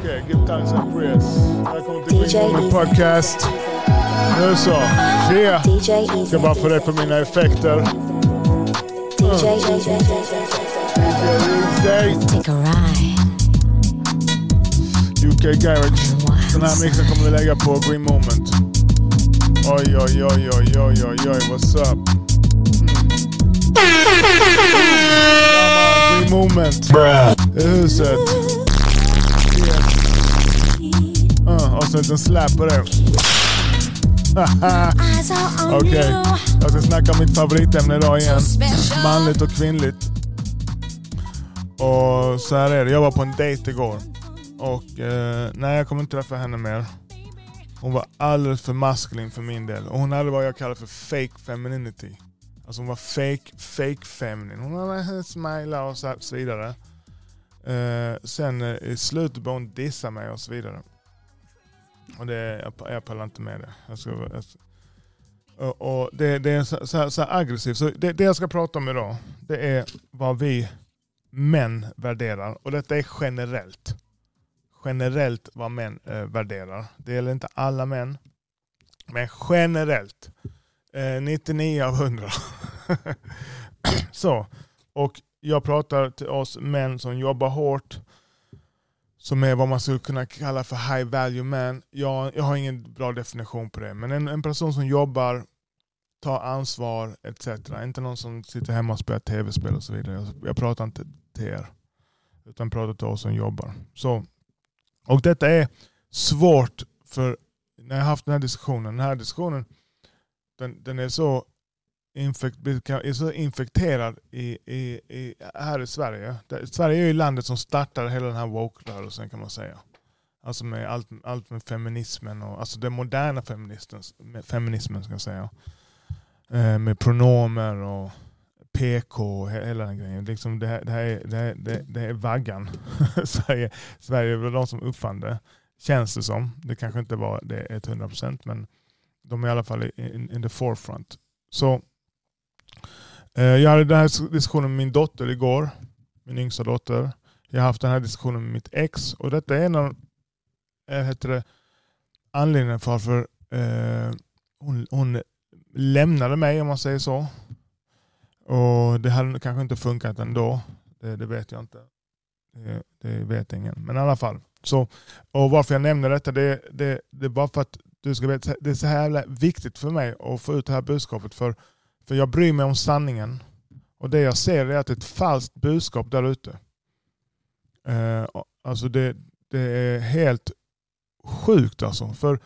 Okej, give thanks and praise. Välkommen till Green Moment Podcast. Nu så, tjena! DJ Ska bara få rätt på mina effekter. DJ Day, Take a ride. UK Garage. Den här mixen kommer vi lägga på Green Moment. Oj, oj, oj, oj, oj, oj, oj, what's up? Mm. Ja, man, Green Moment. I huset. Uh, och så en liten släp på det. Okej, jag ska snacka om mitt favoritämne idag igen. Manligt och kvinnligt. Och så här är det, jag var på en dejt igår. Och eh, nej, jag kommer inte träffa henne mer. Hon var alldeles för maskulin för min del. Och hon hade vad jag kallar för fake femininity. Alltså hon var fake, fake feminin. Hon hade smila och så, så vidare. Eh, sen eh, i slutet började hon dissa mig och så vidare. Och det, jag, jag pallar inte med det. Jag ska, jag, och, och det, det är så, så, så aggressivt. Så det, det jag ska prata om idag, det är vad vi män värderar. Och detta är generellt. Generellt vad män eh, värderar. Det gäller inte alla män. Men generellt. Eh, 99 av 100. så. Och jag pratar till oss män som jobbar hårt. Som är vad man skulle kunna kalla för high value man. Jag, jag har ingen bra definition på det. Men en, en person som jobbar, tar ansvar etc. Inte någon som sitter hemma och spelar tv-spel och så vidare. Jag, jag pratar inte till er. Utan pratar till oss som jobbar. Så, och detta är svårt för när jag har haft den här diskussionen. Den här diskussionen den, den är, så infekt, är så infekterad i, i, i, här i Sverige. Det- Sverige är ju landet som startar hela den här woke-rörelsen kan man säga. Alltså med allt, allt med feminismen och alltså den moderna feminismen, feminismen ska jag säga. Eh, med pronomer och PK och hela den grejen. Liksom det, här, det, här är, det, här, det, det är vaggan. Sverige, Sverige var de som uppfann det. Känns det som. Det kanske inte var det 100% men de är i alla fall in, in the forefront. Så eh, Eh, jag hade den här diskussionen med min dotter igår. Min yngsta dotter. Jag har haft den här diskussionen med mitt ex. Och detta är en av eh, heter det, anledningarna för varför eh, hon, hon lämnade mig om man säger så. Och Det hade kanske inte funkat ändå. Det, det vet jag inte. Det, det vet ingen. Men i alla fall. Så, och varför jag nämner detta det, det, det är bara för att du ska veta, det är så här jävla viktigt för mig att få ut det här budskapet. För, för jag bryr mig om sanningen. Och det jag ser är att det är ett falskt budskap där ute. Eh, alltså det, det är helt sjukt alltså. För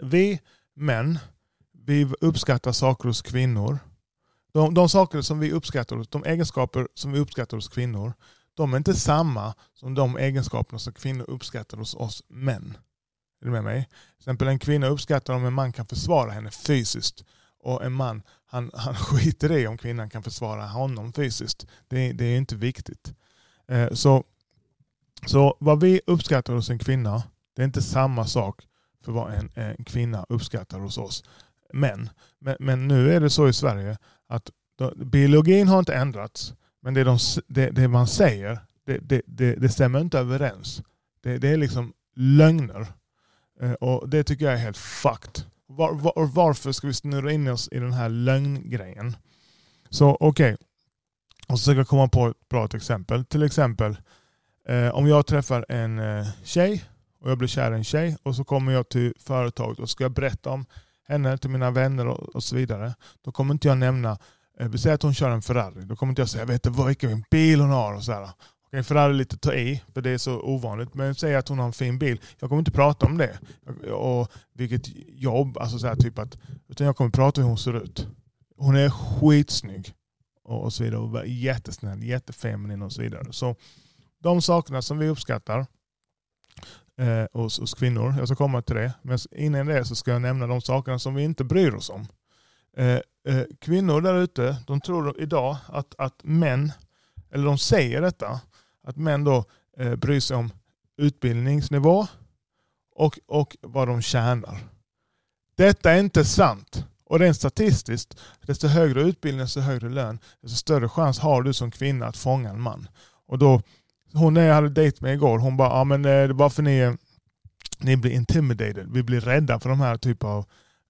vi män, vi uppskattar saker hos kvinnor. De, de saker som vi uppskattar, de egenskaper som vi uppskattar hos kvinnor, de är inte samma som de egenskaperna som kvinnor uppskattar hos oss män. Är du med mig? Till exempel en kvinna uppskattar om en man kan försvara henne fysiskt. Och en man han, han skiter i om kvinnan kan försvara honom fysiskt. Det, det är inte viktigt. Eh, så, så vad vi uppskattar hos en kvinna, det är inte samma sak för vad en, en kvinna uppskattar hos oss män. Men, men nu är det så i Sverige att då, biologin har inte ändrats. Men det, de, det, det man säger, det, det, det, det stämmer inte överens. Det, det är liksom lögner. Eh, och Det tycker jag är helt fucked. Var, var, och varför ska vi snurra in oss i den här lögngrejen? Så okej. Och så ska jag komma på ett bra exempel. Till exempel eh, om jag träffar en eh, tjej och jag blir kär i en tjej och så kommer jag till företaget och ska jag berätta om henne till mina vänner och, och så vidare. Då kommer inte jag nämna, eh, vi säger att hon kör en Ferrari. Då kommer inte jag säga, vet du vad, vilken bil hon har och Okay, för det här är lite att ta i, för det är så ovanligt. Men säg att hon har en fin bil. Jag kommer inte prata om det. Och vilket jobb, alltså så här, typ att, utan jag kommer prata om hur hon ser ut. Hon är skitsnygg. Och, och så vidare. Och jättesnäll, jättefeminin och så vidare. Så de sakerna som vi uppskattar eh, hos, hos kvinnor, jag ska komma till det. Men innan det så ska jag nämna de sakerna som vi inte bryr oss om. Eh, eh, kvinnor där ute, de tror idag att, att män, eller de säger detta, att män då eh, bryr sig om utbildningsnivå och, och vad de tjänar. Detta är inte sant. Och rent statistiskt, desto högre utbildning, desto högre lön, desto större chans har du som kvinna att fånga en man. Och då hon jag hade dejt med igår, hon bara, ja men eh, det är bara för ni, eh, ni blir intimidated. Vi blir rädda för de här typen av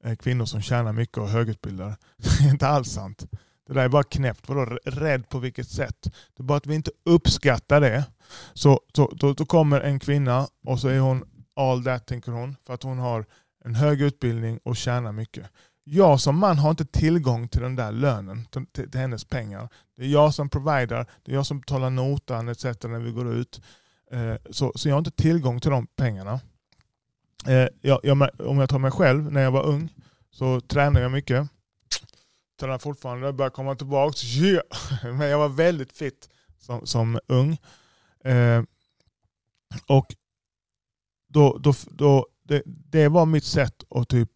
eh, kvinnor som tjänar mycket och är högutbildade. Det är inte alls sant. Det där är bara knäppt. Vadå rädd på vilket sätt? Det är bara att vi inte uppskattar det. Så, så då, då kommer en kvinna och så är hon all that tänker hon. För att hon har en hög utbildning och tjänar mycket. Jag som man har inte tillgång till den där lönen, till, till, hennes pengar. Det är jag som provider, det är jag som betalar notan etc. när vi går ut. Eh, så, så jag har inte tillgång till de pengarna. Eh, jag, jag, om jag tar mig själv, när jag var ung så tränade jag mycket. Tränar fortfarande, jag börjar komma tillbaka. Yeah. Men jag var väldigt fit som, som ung. Eh, och då, då, då, det, det var mitt sätt att typ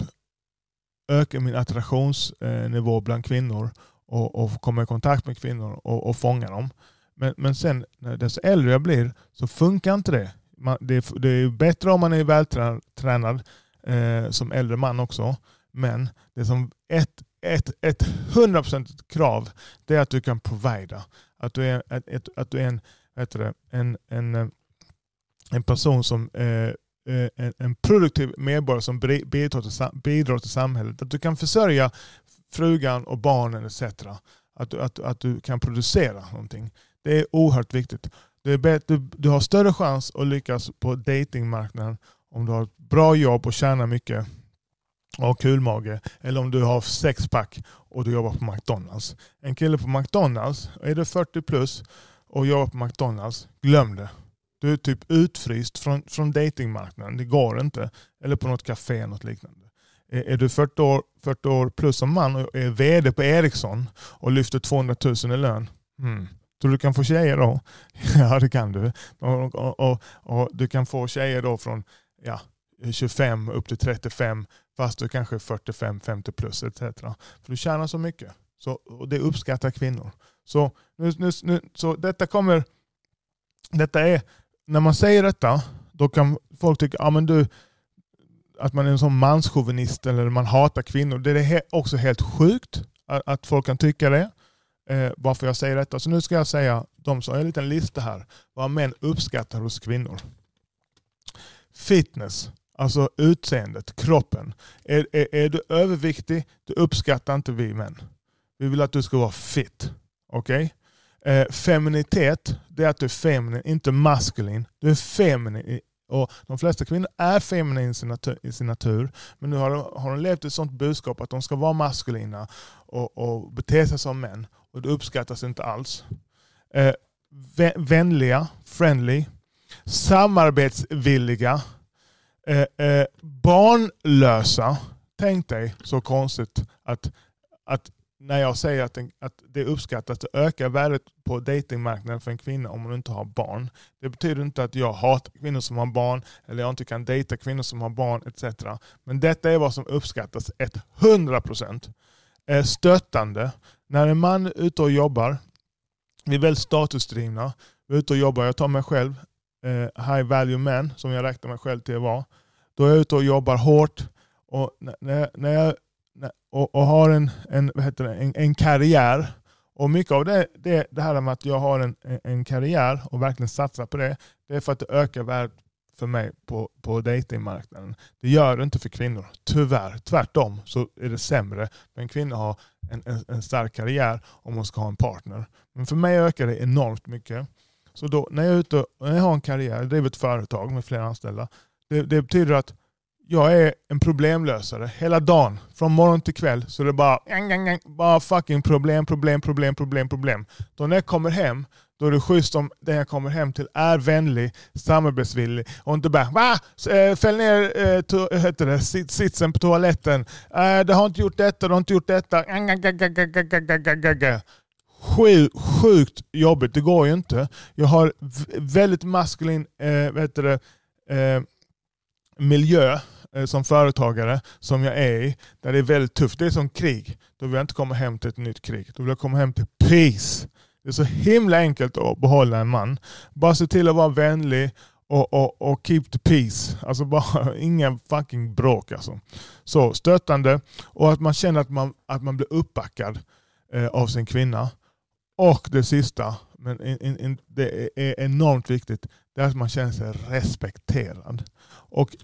öka min attraktionsnivå bland kvinnor och, och komma i kontakt med kvinnor och, och fånga dem. Men, men sen när desto äldre jag blir så funkar inte det. Man, det, det, är bättre om man är vältränad eh, som äldre man också. Men det som ett, ett, ett 100% krav det är att du kan provida. Att du är, ett, att du är en, det, en, en, eh, en person som eh, eh, en, en produktiv medborgare som bidrar till, bidrar till samhället. Att du kan försörja frugan och barnen etc. Att, att, att du kan producera någonting. Det är oerhört viktigt. Du, är du, du har större chans att lyckas på datingmarknaden om du har ett bra jobb och tjänar mycket och har kulmage. Eller om du har sexpack och du jobbar på McDonalds. En kille på McDonalds, är du 40 plus och jobbar på McDonalds, glöm det. Du är typ utfryst från, från datingmarknaden. Det går inte. Eller på något café något liknande. Är, är du 40 år, 40 år plus som man och är vd på Ericsson och lyfter 200 000 i lön. Mm. Tror du kan få tjejer då? ja det kan du. Och, och, och, och, Du kan få tjejer då från ja, 25 upp till 35 fast du kanske är 45-50 plus etc. För du tjänar så mycket. Så, och det uppskattar kvinnor. Så, nu, nu, nu, så detta kommer, detta är när man säger detta, då kan folk tycka ah, men du, att man är en sån manschauvinist eller man hatar kvinnor. Det är också helt sjukt att folk kan tycka det. Eh, varför jag säger detta. Så nu ska jag säga, de som har en liten lista här, vad män uppskattar hos kvinnor. Fitness, alltså utseendet, kroppen. Är, är, är du överviktig, det uppskattar inte vi män. Vi vill att du ska vara fit. Okej? Okay? Eh, feminitet, det är att du är feminin, inte maskulin. Du är feminin. Och de flesta kvinnor är feminina i sin, natur, i sin natur. Men nu har de, har de levt ett sånt budskap att de ska vara maskulina och, och bete sig som män. Och det uppskattas inte alls. Eh, vänliga, friendly, samarbetsvilliga, eh, eh, barnlösa. Tänk dig så konstigt att, att när jag säger att, den, att det uppskattas, det ökar värdet på datingmarknaden för en kvinna om hon inte har barn. Det betyder inte att jag hatar kvinnor som har barn eller jag inte kan dejta kvinnor som har barn etc. Men detta är vad som uppskattas 100%. Eh, stöttande. När en man är ute och jobbar, vi är väldigt statusdrivna, vi är ute och jobbar, jag tar mig själv, eh, high value man som jag räknar mig själv till att vara. Då är jag ute och jobbar hårt och när, när jag och, och har en, en, vad heter det, en, en karriär. Och mycket av det, det, det här med att jag har en, en karriär och verkligen satsar på det, det är för att det ökar värdet för mig på, på datingmarknaden. Det gör det inte för kvinnor, tyvärr. Tvärtom så är det sämre för en kvinna har en, en, en stark karriär om hon ska ha en partner. Men för mig ökar det enormt mycket. Så då, när jag är ute när jag har en karriär, driver ett företag med flera anställda, det, det betyder att jag är en problemlösare hela dagen. Från morgon till kväll så det är bara, bara fucking problem, problem, problem, problem, problem. Då när jag kommer hem, då är det schysst om den jag kommer hem till är vänlig, samarbetsvillig och inte bara va? Eh, fäll ner äh, to, heter det, sitsen på toaletten. Eh, äh, du har inte gjort detta, du har inte gjort detta. Sjukt, sjukt jobbigt, det går ju inte. Jag har väldigt maskulin äh, vet det, äh, miljö eh, som företagare som jag är i, där det är väldigt tufft. Det är som krig. Då vill jag inte komma hem till ett nytt krig. Då vill jag komma hem till peace. Det är så himla enkelt att behålla en man. Bara se till att vara vänlig och, och, och keep the peace. Alltså bara inga fucking bråk alltså. Så stöttande och att man känner att man, att man blir uppbackad eh, av sin kvinna. Och det sista, men in, in, in, det är enormt viktigt, det är att man känner sig respekterad. Och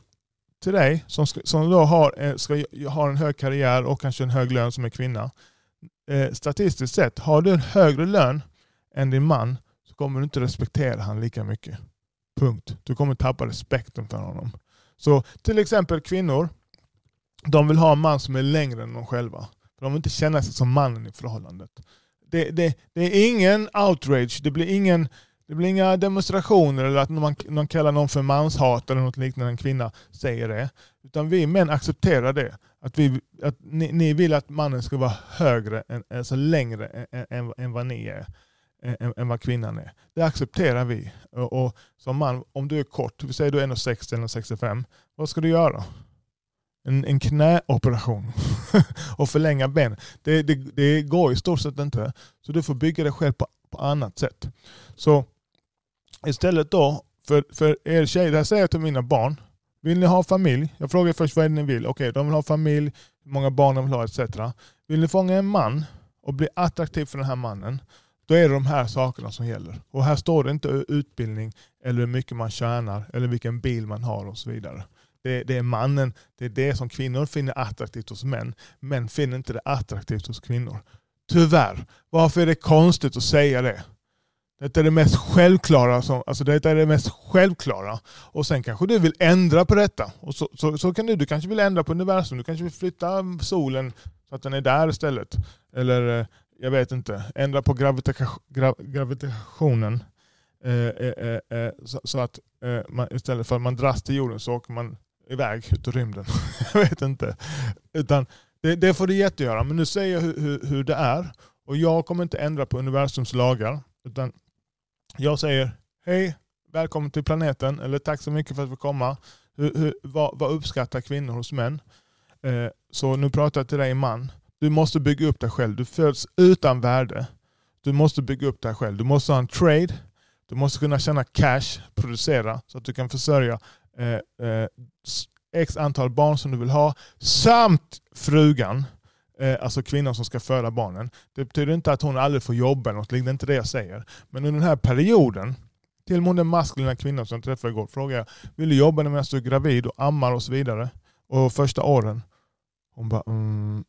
till dig som, ska, som då har, eh, ska, har en hög karriär och kanske en hög lön som är kvinna. Eh, statistiskt sett, har du en högre lön än din man så kommer du inte respektera honom lika mycket. Punkt. Du kommer tappa respekten för honom. Så till exempel kvinnor, de vill ha en man som är längre än de själva. För de vill inte känna sig som mannen i förhållandet. Det, det, det är ingen outrage, det blir, ingen, det blir inga demonstrationer eller att man, man kallar någon för manshat eller något liknande, en kvinna säger det. Utan vi män accepterar det. Att, vi, att ni, ni vill att mannen ska vara högre, än, alltså längre än, än, än vad ni är än, än vad kvinnan är. Det accepterar vi. Och, och som man, om du är kort, vi säger du är 1,60 eller 1,65, vad ska du göra? En, en knäoperation och förlänga ben. Det, det, det går i stort sett inte. Så du får bygga dig själv på, på annat sätt. Så istället då, för, för er tjejer, det här säger jag till mina barn. Vill ni ha familj? Jag frågar först vad ni vill. Okej, de vill ha familj, hur många barn de vill ha etc. Vill ni fånga en man och bli attraktiv för den här mannen, då är det de här sakerna som gäller. Och här står det inte utbildning eller hur mycket man tjänar eller vilken bil man har och så vidare. Det, det, är mannen, det är det som kvinnor finner attraktivt hos män. Män finner inte det attraktivt hos kvinnor. Tyvärr. Varför är det konstigt att säga det? Detta är det mest självklara. Som, alltså detta är det mest självklara. Och sen kanske du vill ändra på detta. Och så, så, så kan du, du kanske vill ändra på universum. Du kanske vill flytta solen så att den är där istället. Eller eh, jag vet inte, ändra på gravita gra gravitationen. Eh, eh, eh, eh, så, så, att eh, man, istället för att man dras till jorden så åker man iväg ut i rymden. jag vet inte. Utan det, det, får du jättegöra. Men nu säger jag hur, hur, hur, det är. Och jag kommer inte ändra på universums lagar. Utan jag säger hej, välkommen till planeten. Eller tack så mycket för att vi komma. Hur, hur, vad, vad uppskattar kvinnor hos män? Eh, så nu pratar jag till dig man. Du måste bygga upp dig själv. Du föds utan värde. Du måste bygga upp dig själv. Du måste ha en trade. Du måste kunna tjäna cash, producera, så att du kan försörja eh, eh, x antal barn som du vill ha. Samt frugan, eh, Eh, alltså kvinnan som ska föda barnen. Det betyder inte att hon aldrig får jobba, eller något, det är inte det jag säger. Men under den här perioden, till och med den maskulina kvinnan som jag träffade igår, frågade jag, vill du jobba medan du är gravid och ammar och så vidare? Och första åren, hon bara, mm,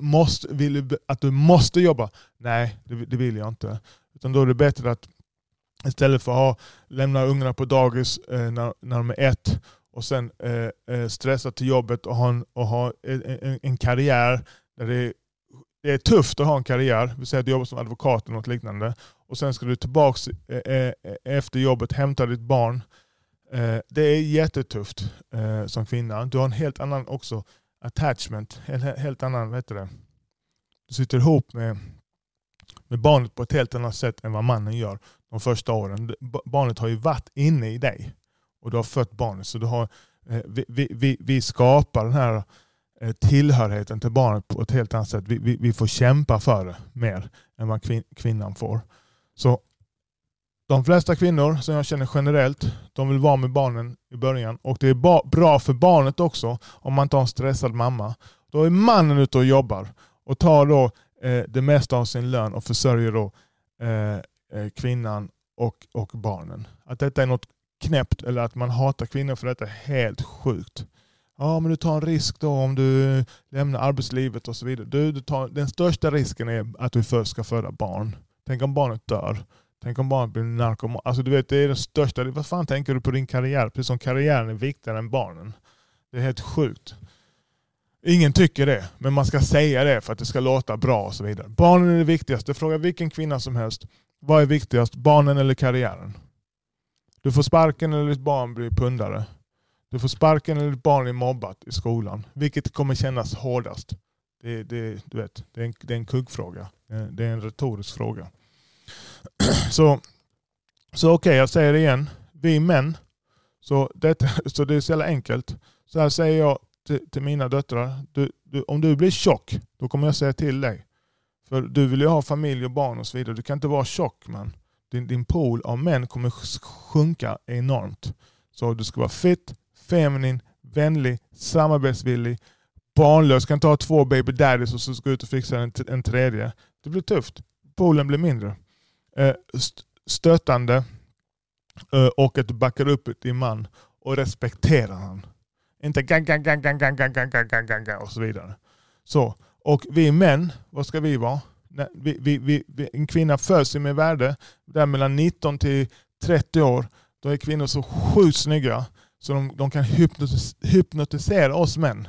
måste, vill du, att du måste jobba? Nej, det, det, vill jag inte. Utan då är det bättre att istället för att ha, lämna ungarna på dagis eh, när, när de är ett och sen eh, eh stressa till jobbet och ha en, och ha en, en, en karriär där det är, det är tufft att ha en karriär, vi säger att du jobbar som advokat eller något liknande. Och sen ska du tillbaka eh, eh, eh, efter jobbet, hämta ditt barn. Det är jättetufft som kvinna. Du har en helt annan också attachment, en helt annan, vet du det? Du sitter ihop med, med barnet på ett helt annat sätt än vad mannen gör de första åren. Barnet har ju varit inne i dig och du har fött barnet. Så du har, vi, vi, vi, vi skapar den här eh, Eh, tillhörigheten till barnet på ett helt annat sätt. Vi, vi, vi får kämpa för det mer än vad kvin, kvinnan får. Så de flesta kvinnor som jag känner generellt, de vill vara med barnen i början. Och det är bra för barnet också om man inte har en stressad mamma. Då är mannen ute och jobbar och tar då eh, det mesta av sin lön och försörjer då eh, eh, kvinnan och, och barnen. Att detta är något knäppt eller att man hatar kvinnor för detta är helt sjukt. Ja, men du tar en risk då om du lämnar arbetslivet och så vidare. Du, du tar, den största risken är att du först ska föda barn. Tänk om barnet dör. Tänk om barnet blir narkoman. Alltså du vet, det är den största. Vad fan tänker du på din karriär? Precis som karriären är viktigare än barnen. Det är helt sjukt. Ingen tycker det, men man ska säga det för att det ska låta bra och så vidare. Barnen är det viktigaste. Fråga vilken kvinna som helst. Vad är viktigast? Barnen eller karriären? Du får sparken eller ditt barn blir pundare. Du får sparken eller ditt barn är mobbat i skolan. Vilket kommer kännas hårdast? Det, det, du vet, det, är en, det är en kuggfråga. Det är en retorisk fråga. Så, så okej, okay, jag säger det igen. Vi män, så, det, så det är så jävla enkelt. Så här säger jag till, till mina döttrar. Du, du, om du blir tjock, då kommer jag säga till dig. För du vill ju ha familj och barn och så vidare. Du kan inte vara tjock man. Din, din pool av män kommer sjunka enormt. Så du ska vara fit, feminin, vänlig, samarbetsvillig, barnlös. Kan ta två baby daddies och så ska ut och fixa en, en tredje. Det blir tufft. Poolen blir mindre. eh, stötande eh, och att du backar upp din man och respekterar han. Inte gang, gang, gang, gang, gang, gang, gang, gang, gang, gang, gang och så vidare. Så. Och vi män, vad ska vi vara? Vi, vi, vi, en kvinna föds med värde där mellan 19 till 30 år. Då är kvinnor så sjukt snygga så de, de kan hypnotis, hypnotisera oss män.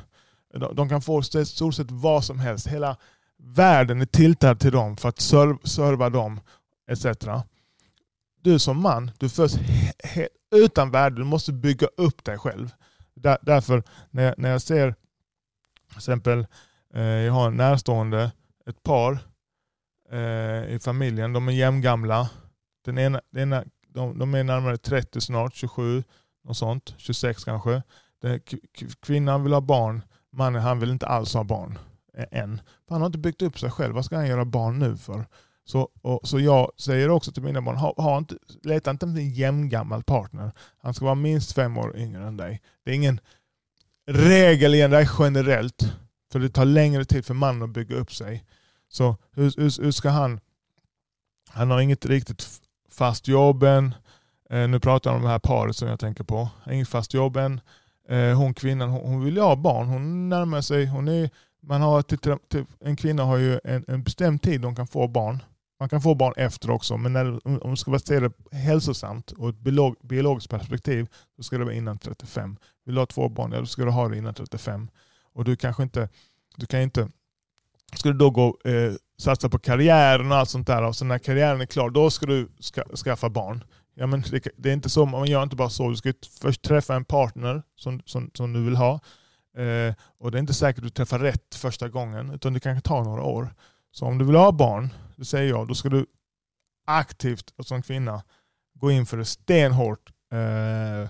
De, de kan få i stort sett vad som helst. Hela världen är tiltad till dem för att serv, serva dem etc. Du som man, du föds utan värde. Du måste bygga upp dig själv. Där, därför när jag, när jag ser till exempel, eh, jag har en närstående, ett par eh, i familjen. De är jämngamla. Den ena, den ena, de, de är närmare 30 snart, 27, och sånt, 26 kanske. Den, kvinnan vill ha barn, mannen han vill inte alls ha barn eh, än. För han har inte byggt upp sig själv. Vad ska han göra barn nu för? Så, och, så jag säger också till mina barn, ha, ha inte, leta inte efter en jämngammal partner. Han ska vara minst fem år yngre än dig. Det är ingen regel igen, det är generellt. För det tar längre tid för mannen att bygga upp sig. Så hur, hur, hur ska han... Han har inget riktigt fast jobb än. Eh, nu pratar jag om det här paret som jag tänker på. Inget fast jobb än. Eh, hon kvinnan, hon, vill ju ha barn. Hon närmar sig. Hon är, man har, en kvinna har ju en, en bestämd tid de kan få barn. Man kan få barn efter också, men när, om man du ska se det hälsosamt och ett biologiskt perspektiv, så ska det vara innan 35. Vill du ha två barn, ja, då ska du ha det innan 35. Och du kanske inte, du kan inte, ska du då gå eh, satsa på karriären och allt sånt där, och sen när karriären är klar, då ska du ska, skaffa barn. Ja, men det, det är inte så, man gör inte bara så. Du ska först träffa en partner som, som, som du vill ha. Eh, och det är inte säkert att du träffar rätt första gången, utan det kanske tar några år. Så om du vill ha barn, det säger jag, då ska du aktivt som kvinna gå in för det stenhårt eh,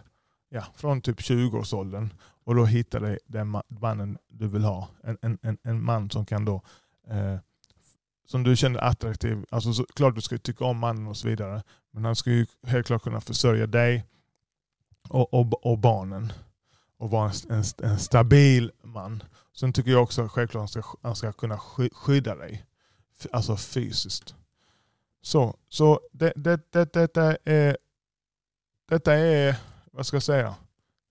ja, från typ 20-årsåldern och då hittar du den mannen du vill ha. En, en, en, en man som kan då eh, som du känner attraktiv. Alltså så, klart du ska tycka om mannen och så vidare. Men han ska ju helt klart kunna försörja dig och, och, och barnen. Och vara en, en, en stabil man. Sen tycker jag också självklart att han ska, han ska kunna skydda dig. Alltså fysiskt. Så, så det, det, det, detta, är, detta är, vad ska jag säga,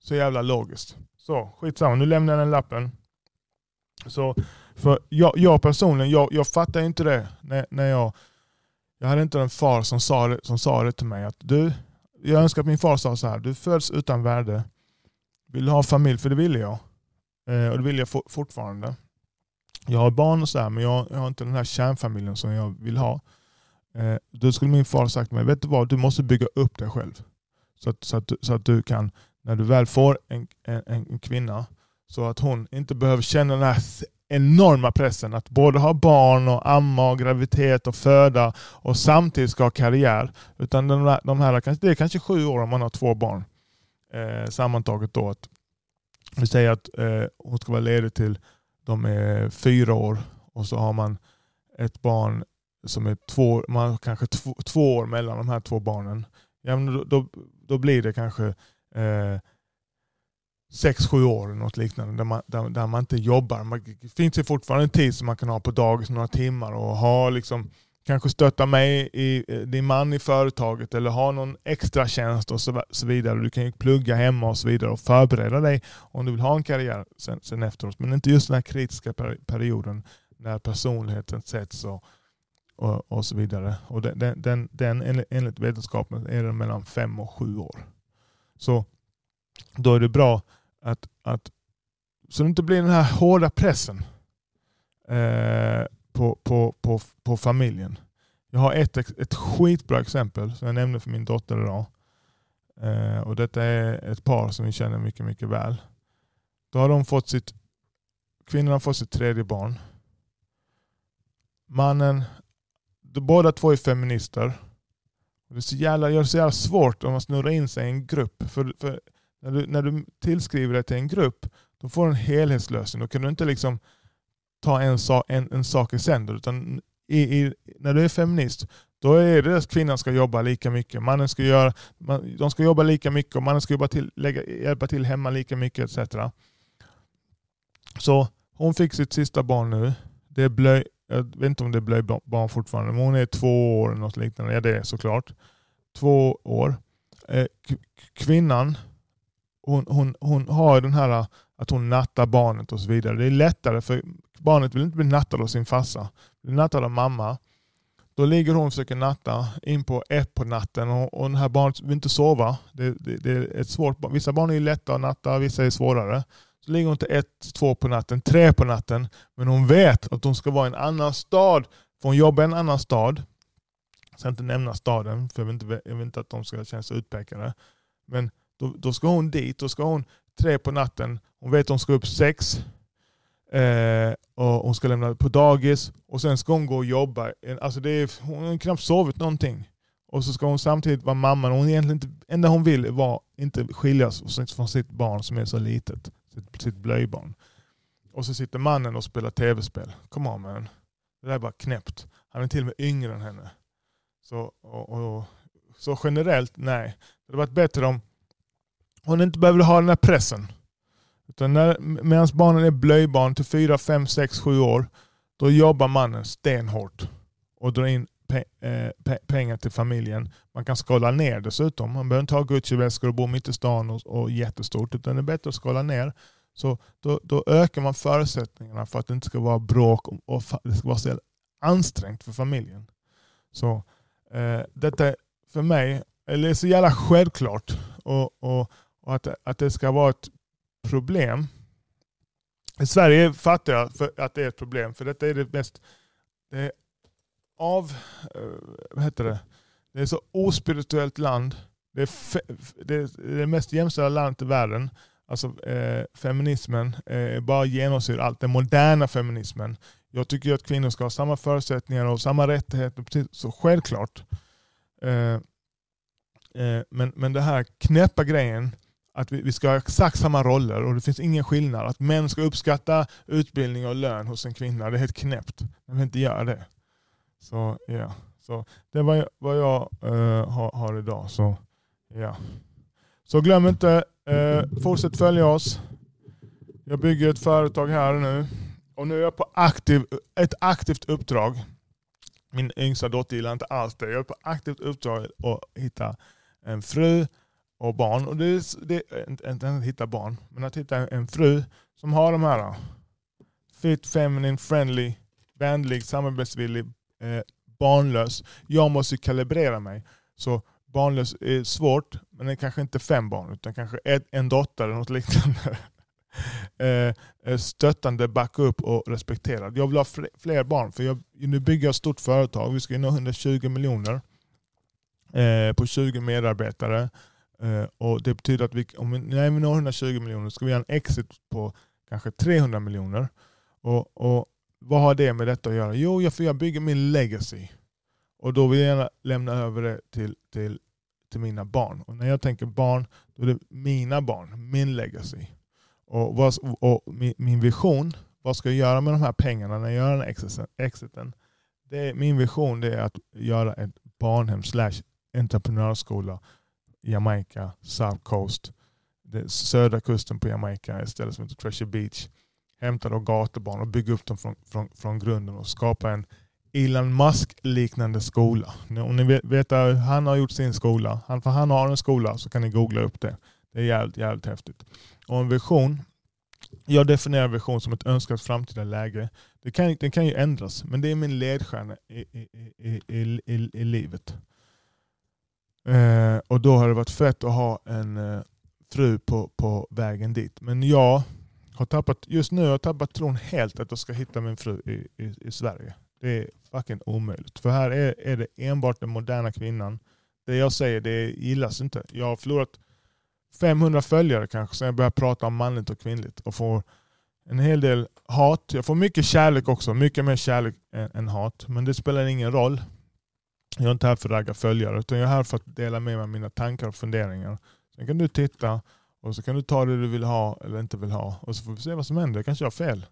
så jävla logiskt. Så skitsamma, nu lämnar jag den lappen. Så, för jag, jag personligen, jag, jag fattar inte det när, när jag, jag hade inte en far som sa, det, som sa det till mig att du, jag önskar att min far sa så här, du föds utan värde, vill du ha familj, för det ville jag. Eh, och det vill jag for, fortfarande. Jag har barn och så här, men jag, jag har inte den här kärnfamiljen som jag vill ha. Eh, då skulle min far sagt till mig, vet du vad, du måste bygga upp dig själv. Så att, så att, du, så att du kan, när du väl får en, en, en kvinna, så att hon inte behöver känna den här enorma pressen att både ha barn och amma och graviditet och föda och samtidigt ska ha karriär. Utan de här, de här det är kanske sju år om man har två barn. Eh, sammantaget då. Att, vi säger att eh, hon ska vara ledig till de är fyra år och så har man ett barn som är två, man har kanske två, två år mellan de här två barnen. Ja, men då, då, då blir det kanske eh, sex, sju år eller något liknande där man, där, där man inte jobbar. Man, det finns ju fortfarande en tid som man kan ha på dagis några timmar och ha liksom, kanske stötta mig i eh, din man i företaget eller ha någon extra tjänst och så, så vidare. Du kan ju plugga hemma och så vidare och förbereda dig om du vill ha en karriär sen, sen efteråt. Men inte just den här kritiska per, perioden när personligheten sätts och, och, och så vidare. Och den, den, den, den enligt, enligt vetenskapen är den mellan fem och sju år. Så då är det bra att, att så det inte blir den här hårda pressen eh, på, på, på, på familjen. Jag har ett, ett skitbra exempel som jag nämnde för min dotter idag. Eh, och detta är ett par som vi känner mycket, mycket väl. Då har de fått sitt, kvinnan har fått sitt tredje barn. Mannen, de, båda två är feminister. Det är så jävla, gör det så jävla svårt om man snurrar in sig i en grupp. För, för när, du, när du tillskriver dig till en grupp, då får du en helhetslösning. Då kan du inte liksom ta en, sak, en, en sak i sänder. Utan i, i, när du är feminist, då är det att kvinnan ska jobba lika mycket. Mannen ska göra, man, de ska jobba lika mycket och mannen ska jobba till, lägga, hjälpa till hemma lika mycket etc. Så hon fick sitt sista barn nu. Det är blöj, jag vet inte om det är blöjbarn fortfarande, men hon är två år eller något liknande. Ja det är såklart. Två år. Eh, kvinnan, hon, hon, hon har den här äh, att hon nattar barnet och så vidare. Det är lättare för barnet vill inte bli nattad av sin farsa. Blir nattad av mamma. Då ligger hon och försöker natta in på ett på natten och, och det här barnet vill inte sova. Det, det, det är ett svårt, vissa barn är lätta att natta, vissa är svårare. Så ligger hon till ett, två på natten, tre på natten. Men hon vet att hon ska vara i en annan stad. För hon jobbar i en annan stad. Jag ska inte nämna staden för jag vill inte, jag vill inte att de ska känna sig utpekade. Men då, då ska hon dit, då ska hon tre på natten. Hon vet att hon ska upp sex. Eh, och hon ska lämna på dagis och sen ska hon gå och jobba. Alltså det är, hon har knappt sovit någonting. Och så ska hon samtidigt vara mamma. Hon egentligen inte, enda hon vill var inte skiljas från sitt barn som är så litet. Sitt, sitt blöjbarn. Och så sitter mannen och spelar tv-spel. Come on man. Det där är bara knäppt. Han är till och med yngre än henne. Så, och, och, så generellt, nej. Det hade varit bättre om hon inte behöver ha den här pressen. Utan medan barnen är blöjbarn till 4, 5, 6, 7 år, då jobbar mannen stenhårt och drar in pe eh, pe pengar till familjen. Man kan skala ner dessutom. Man behöver inte ha Gucci-väskor och bo mitt i stan och, och jättestort, utan det är bättre att skala ner. Så då, då ökar man förutsättningarna för att det inte ska vara bråk och, och det ska vara så ansträngt för familjen. Så eh, detta för mig, eller är så jävla självklart. Och, och, och att, att det ska vara ett problem. I Sverige fattar jag för att det är ett problem, för detta är det mest det är av, eh, vad heter det? Det är så ospirituellt land. Det är, fe, det, är det mest jämställda landet i världen. Alltså eh, feminismen eh, bara genomsyrar allt. Den moderna feminismen. Jag tycker att kvinnor ska ha samma förutsättningar och samma rättigheter. Precis, så självklart. Eh, eh, men, men det här knäppa grejen att vi, vi ska ha exakt samma roller och det finns ingen skillnad. Att män ska uppskatta utbildning och lön hos en kvinna, det är helt knäppt. De vill inte göra det. Så ja, så det är vad jag, eh, uh, har, har, idag. Så, yeah. så glöm inte, uh, fortsätt följa oss. Jag bygger ett företag här nu. Och nu är jag på aktiv, ett aktivt uppdrag. Min yngsta dotter gillar inte alls det. Jag är på aktivt uppdrag att hitta en fru och barn. Och det är, det är inte, inte att hitta barn, men att hitta en fru som har de här fit, feminine, friendly, vänlig, samarbetsvillig, eh, barnlös. Jag måste kalibrera mig. Så barnlös är svårt, men det är kanske inte fem barn, utan kanske ett, en dotter eller något liknande. Eh, eh, stöttande, backa upp och respekterad. Jag vill ha fler barn, för jag, nu bygger jag ett stort företag. Vi ska nå 120 miljoner eh, på 20 medarbetare. Eh, och Det betyder att vi, om vi, när vi når 120 miljoner ska vi göra en exit på kanske 300 miljoner. Och, och Vad har det med detta att göra? Jo, jag, för jag bygger min legacy. Och då vill jag gärna lämna över det till, till, till mina barn. Och När jag tänker barn, då är det mina barn, min legacy. Och, vad, och min, min, vision, vad ska jag göra med de här pengarna när jag gör den exiten? exiten det är, min vision det är att göra ett barnhem slash entreprenörsskola Jamaica, South Coast, södra kusten på Jamaica, ett ställe som heter Treasure Beach. Hämta då gatubarn och bygga upp dem från, från, från grunden och skapa en Elon Musk-liknande skola. Om ni vet, vet att han har gjort sin skola, han, för han har en skola så kan ni googla upp det. Det är jävligt, jävligt häftigt. Och en vision, jag definierar vision som ett önskat framtida läge. Det kan, det kan ju ändras, men det är min ledstjärna i, i, i, i, i, i livet. Eh, och då har det varit fett att ha en eh, fru på, på vägen dit. Men jag har tappat, just nu har jag tappat tron helt att jag ska hitta min fru i, i, i Sverige. Det är fucking omöjligt. För här är, är det enbart den moderna kvinnan. Det jag säger det gillas inte. Jag har förlorat 500 följare kanske sen jag började prata om manligt och kvinnligt. Och får en hel del hat. Jag får mycket kärlek också. Mycket mer kärlek än, än hat. Men det spelar ingen roll. Jag är inte här för att ragga följare utan jag är här för att dela med mig av mina tankar och funderingar. Sen kan du titta och så kan du ta det du vill ha eller inte vill ha och så får vi se vad som händer. Jag kanske har fel.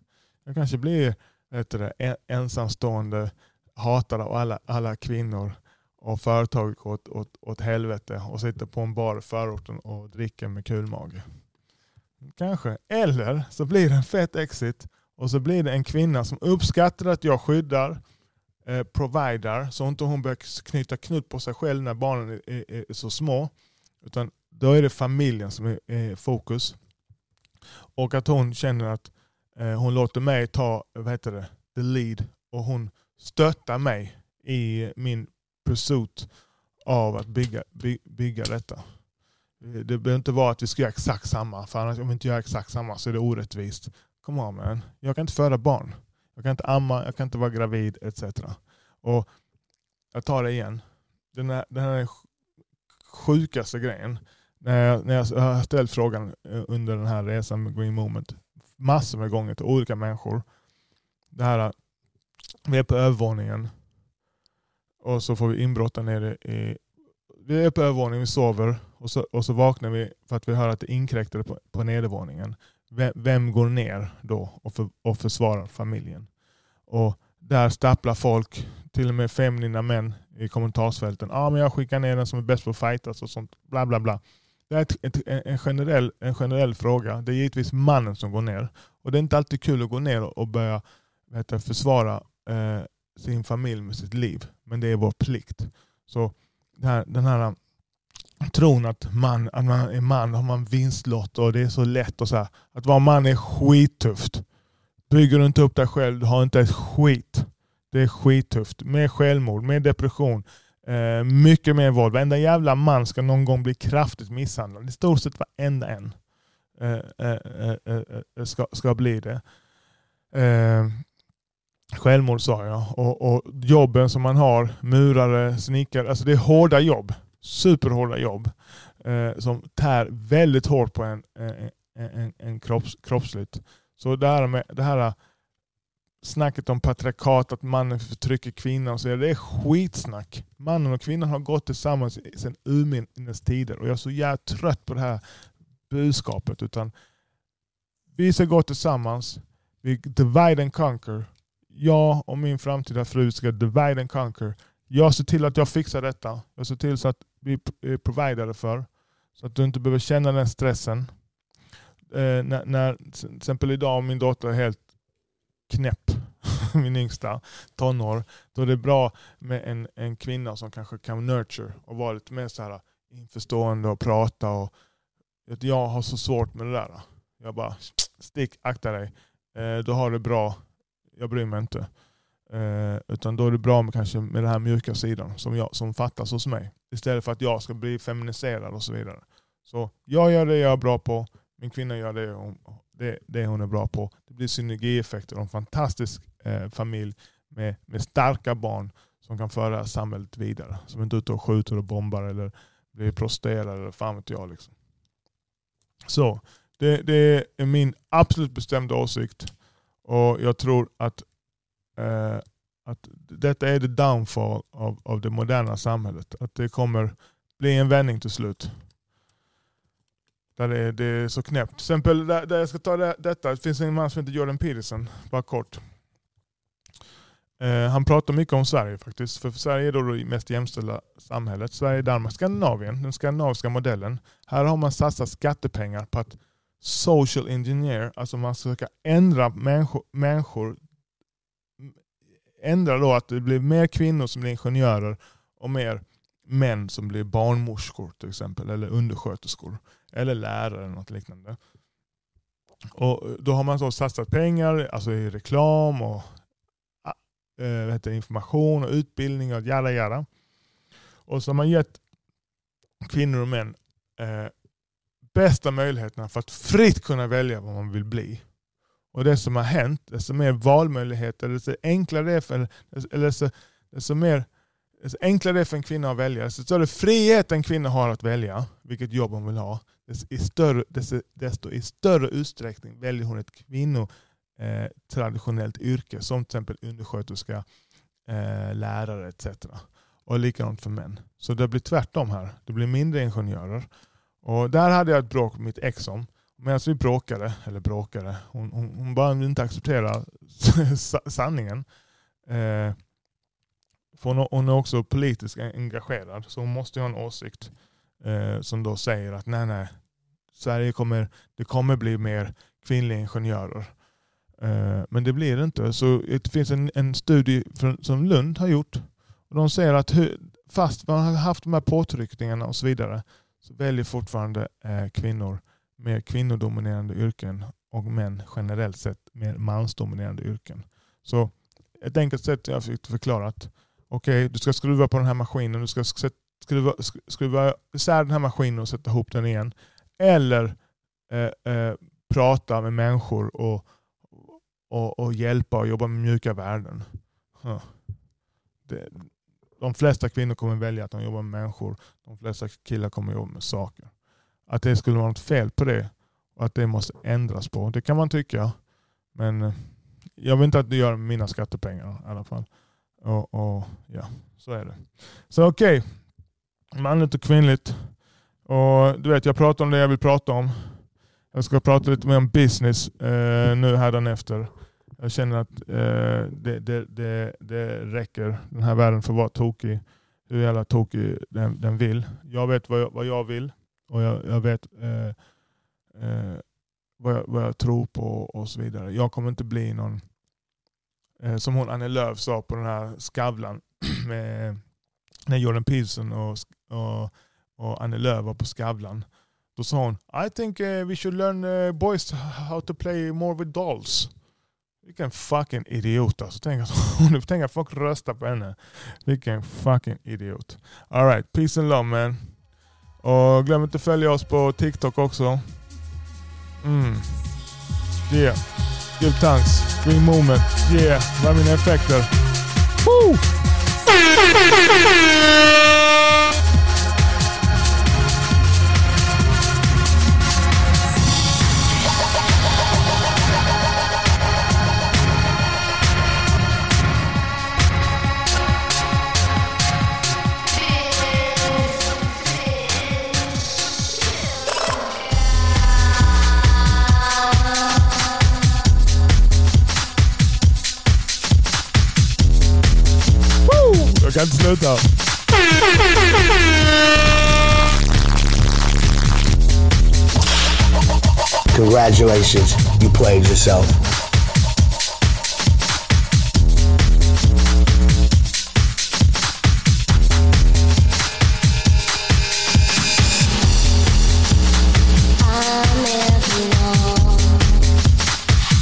Jag kanske blir det, ensamstående, hatad av alla, alla kvinnor och företaget åt, åt, åt helvete och sitter på en bar i förorten och dricker med kulmage. Kanske. Eller så blir det en fet exit Och så blir det en kvinna som uppskattar att jag skyddar, eh, provider, så inte hon börjar knyta knut på sig själv när barnen är, är, är så små. Utan då är det familjen som är, är fokus. Och att hon känner att eh, hon låter mig ta vad heter det, the lead och hon stöttar mig i min pursuit av att bygga, by, bygga detta. Eh, det behöver inte vara att vi ska göra exakt samma, för annars om vi inte gör exakt samma så är det orättvist. Come on man, jag kan inte föda barn. Jag kan inte amma, jag kan inte vara gravid etc. Och jag tar det igen. Den här, den här sjukaste grejen. När jag, när jag har ställt frågan eh, under den här resan med Green Moment massor med gånger till olika människor. Det här, vi är på övervåningen och så får vi inbrott nere i... Vi är på övervåningen, vi sover och så, och så vaknar vi för att vi hör att det inkräktade på, på nedervåningen. Vem, vem går ner då och, för, och försvarar familjen? Och där staplar folk, till och med feminina män i kommentarsfälten. ah, men jag skickar ner den som är bäst på att fightas och sånt. Bla bla bla. Det är ett, ett, en, generell, en generell fråga. Det är givetvis mannen som går ner. Och Det är inte alltid kul att gå ner och börja vet, försvara eh, sin familj med sitt liv. Men det är vår plikt. Så den här, den här tron att man, att man är man har man vinstlott och det är så lätt. och så här. Att vara man är skittufft. Bygger du inte upp dig själv, du har inte ett skit. Det är skittufft. Med självmord, med depression, eh, mycket mer våld. Varenda jävla man ska någon gång bli kraftigt misshandlad. I stort sett varenda en eh eh, eh, eh, eh, ska, ska bli det. Eh, självmord sa jag. Och, och, jobben som man har, murare, snickare, alltså det är hårda jobb. Superhårda jobb. Eh, som tär väldigt hårt på en, en, en, en kropps, kroppsligt. Så det här, med, det här eh, snacket om patriarkat, att mannen förtrycker kvinnan, så det är skitsnack. Mannen och kvinnan har gått tillsammans sedan urminnes tider och jag är så jävla trött på det här budskapet. Utan vi ska gå tillsammans, vi divide and conquer. Jag och min framtida fru ska divide and conquer. Jag ser till att jag fixar detta. Jag ser till så att vi är providade för. Så att du inte behöver känna den stressen. Eh, när, när, till exempel idag min dotter är helt knäpp, min yngsta, tonår, då är det bra med en, en kvinna som kanske kan nurture och vara lite mer så här införstående och prata. Och, att jag har så svårt med det där. Jag bara, stick, akta dig. Eh, du har det bra, jag bryr mig inte. Eh, utan då är det bra med, kanske med den här mjuka sidan som, jag, som fattas hos mig. Istället för att jag ska bli feminiserad och så vidare. Så jag gör det jag är bra på, min kvinna gör det hon, det, det hon är bra på. Det blir synergieffekter och en fantastisk eh, familj med, med starka barn som kan föra samhället vidare. Som inte är ute och skjuter och bombar eller blir prostituerade eller fan vet jag. Liksom. Så det, det, är min absolut bestämda åsikt. Och jag tror att, eh, att detta är the downfall av, av det moderna samhället. Att det kommer bli en vändning till slut. Där det är, det är så knäppt. Till exempel där, där jag ska ta det, detta, det finns en man som heter Jordan Peterson, bara kort. Eh, han pratar mycket om Sverige faktiskt. För Sverige är då det mest jämställda samhället. Sverige, Danmark, Skandinavien, den skandinaviska modellen. Här har man satsat skattepengar på att social engineer, alltså man ska försöka ändra människor, människor ändra då att det blir mer kvinnor som blir ingenjörer och mer män som blir barnmorskor till exempel, eller undersköterskor eller lärare eller något liknande. Och Då har man så satsat pengar alltså i reklam och äh, heter, information och utbildning och jada jada. Och så har man gett kvinnor och män eh, bästa möjligheterna för att fritt kunna välja vad man vill bli. Och det som har hänt, desto mer valmöjligheter, desto enklare det är för, eller desto, desto mer desto enklare det är för en kvinna att välja, desto större frihet en kvinna har att välja vilket jobb hon vill ha, desto i större, desto, desto i större utsträckning väljer hon ett kvinnotraditionellt eh, yrke som till exempel undersköterska, eh, lärare etc. Och likadant för män. Så det blir tvärtom här. Det blir mindre ingenjörer. Och där hade jag ett bråk med mitt ex om. Medan alltså, vi bråkade, eller bråkade, hon, hon, hon bara inte acceptera sanningen. Eh, för hon, hon är också politiskt engagerad, så hon måste ha en åsikt eh, som då säger att nej, nej, Sverige kommer, det kommer bli mer kvinnliga ingenjörer. Eh, men det blir det inte. Så det finns en, en studie från, som Lund har gjort. Och de säger att hur, fast man har haft de här påtryckningarna och så vidare så väljer fortfarande eh, kvinnor mer kvinnodominerande yrken och män generellt sett mer mansdominerande yrken. Så ett enkelt sätt jag fick förklarat. Okej, okay, du ska skruva på den här maskinen, du ska skruva, skruva isär den här maskinen och sätta ihop den igen. Eller eh, eh, prata med människor och, och, och, hjälpa och jobba med mjuka värden. Huh. Det, de flesta kvinnor kommer välja att de jobbar med människor. De flesta killar kommer jobba med saker. Att det skulle vara något fel på det och att det måste ändras på. Det kan man tycka. Men eh, jag vill inte att det gör med mina skattepengar i alla fall. Och, och ja, så är det. Så okej. Okay. Manligt och kvinnligt. Och du vet, jag pratar om det jag vill prata om. Jag ska prata lite mer om business eh, nu efter. Jag känner att eh, det, det, det, det räcker. Den här världen får vara tokig. Hur jävla tokig den, den vill. Jag vet vad jag, vad jag vill och jag, jag vet eh, eh, vad, jag, vad jag tror på och så vidare. Jag kommer inte bli någon, eh, som hon Annie Lööf sa på den här Skavlan, med, när Jordan Peterson och, och, och Annie Lööf var på Skavlan. Då sa hon, I think uh, we should learn uh, boys how to play more with dolls. Vilken fucking idiot alltså. Tänk att, tänk att folk röstar på henne. Vilken fucking idiot. Alright, peace and love man. Och glöm inte att följa oss på TikTok också. Mm. Yeah. Give thanks. Green moment. Yeah. Vad är mina effekter? Woo! Kan inte sluta. Congratulations, you played yourself.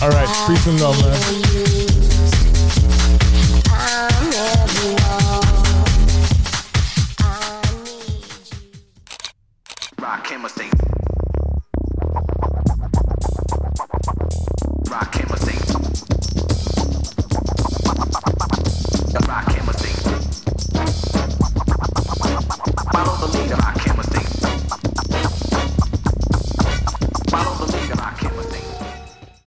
All right, peace and love, man.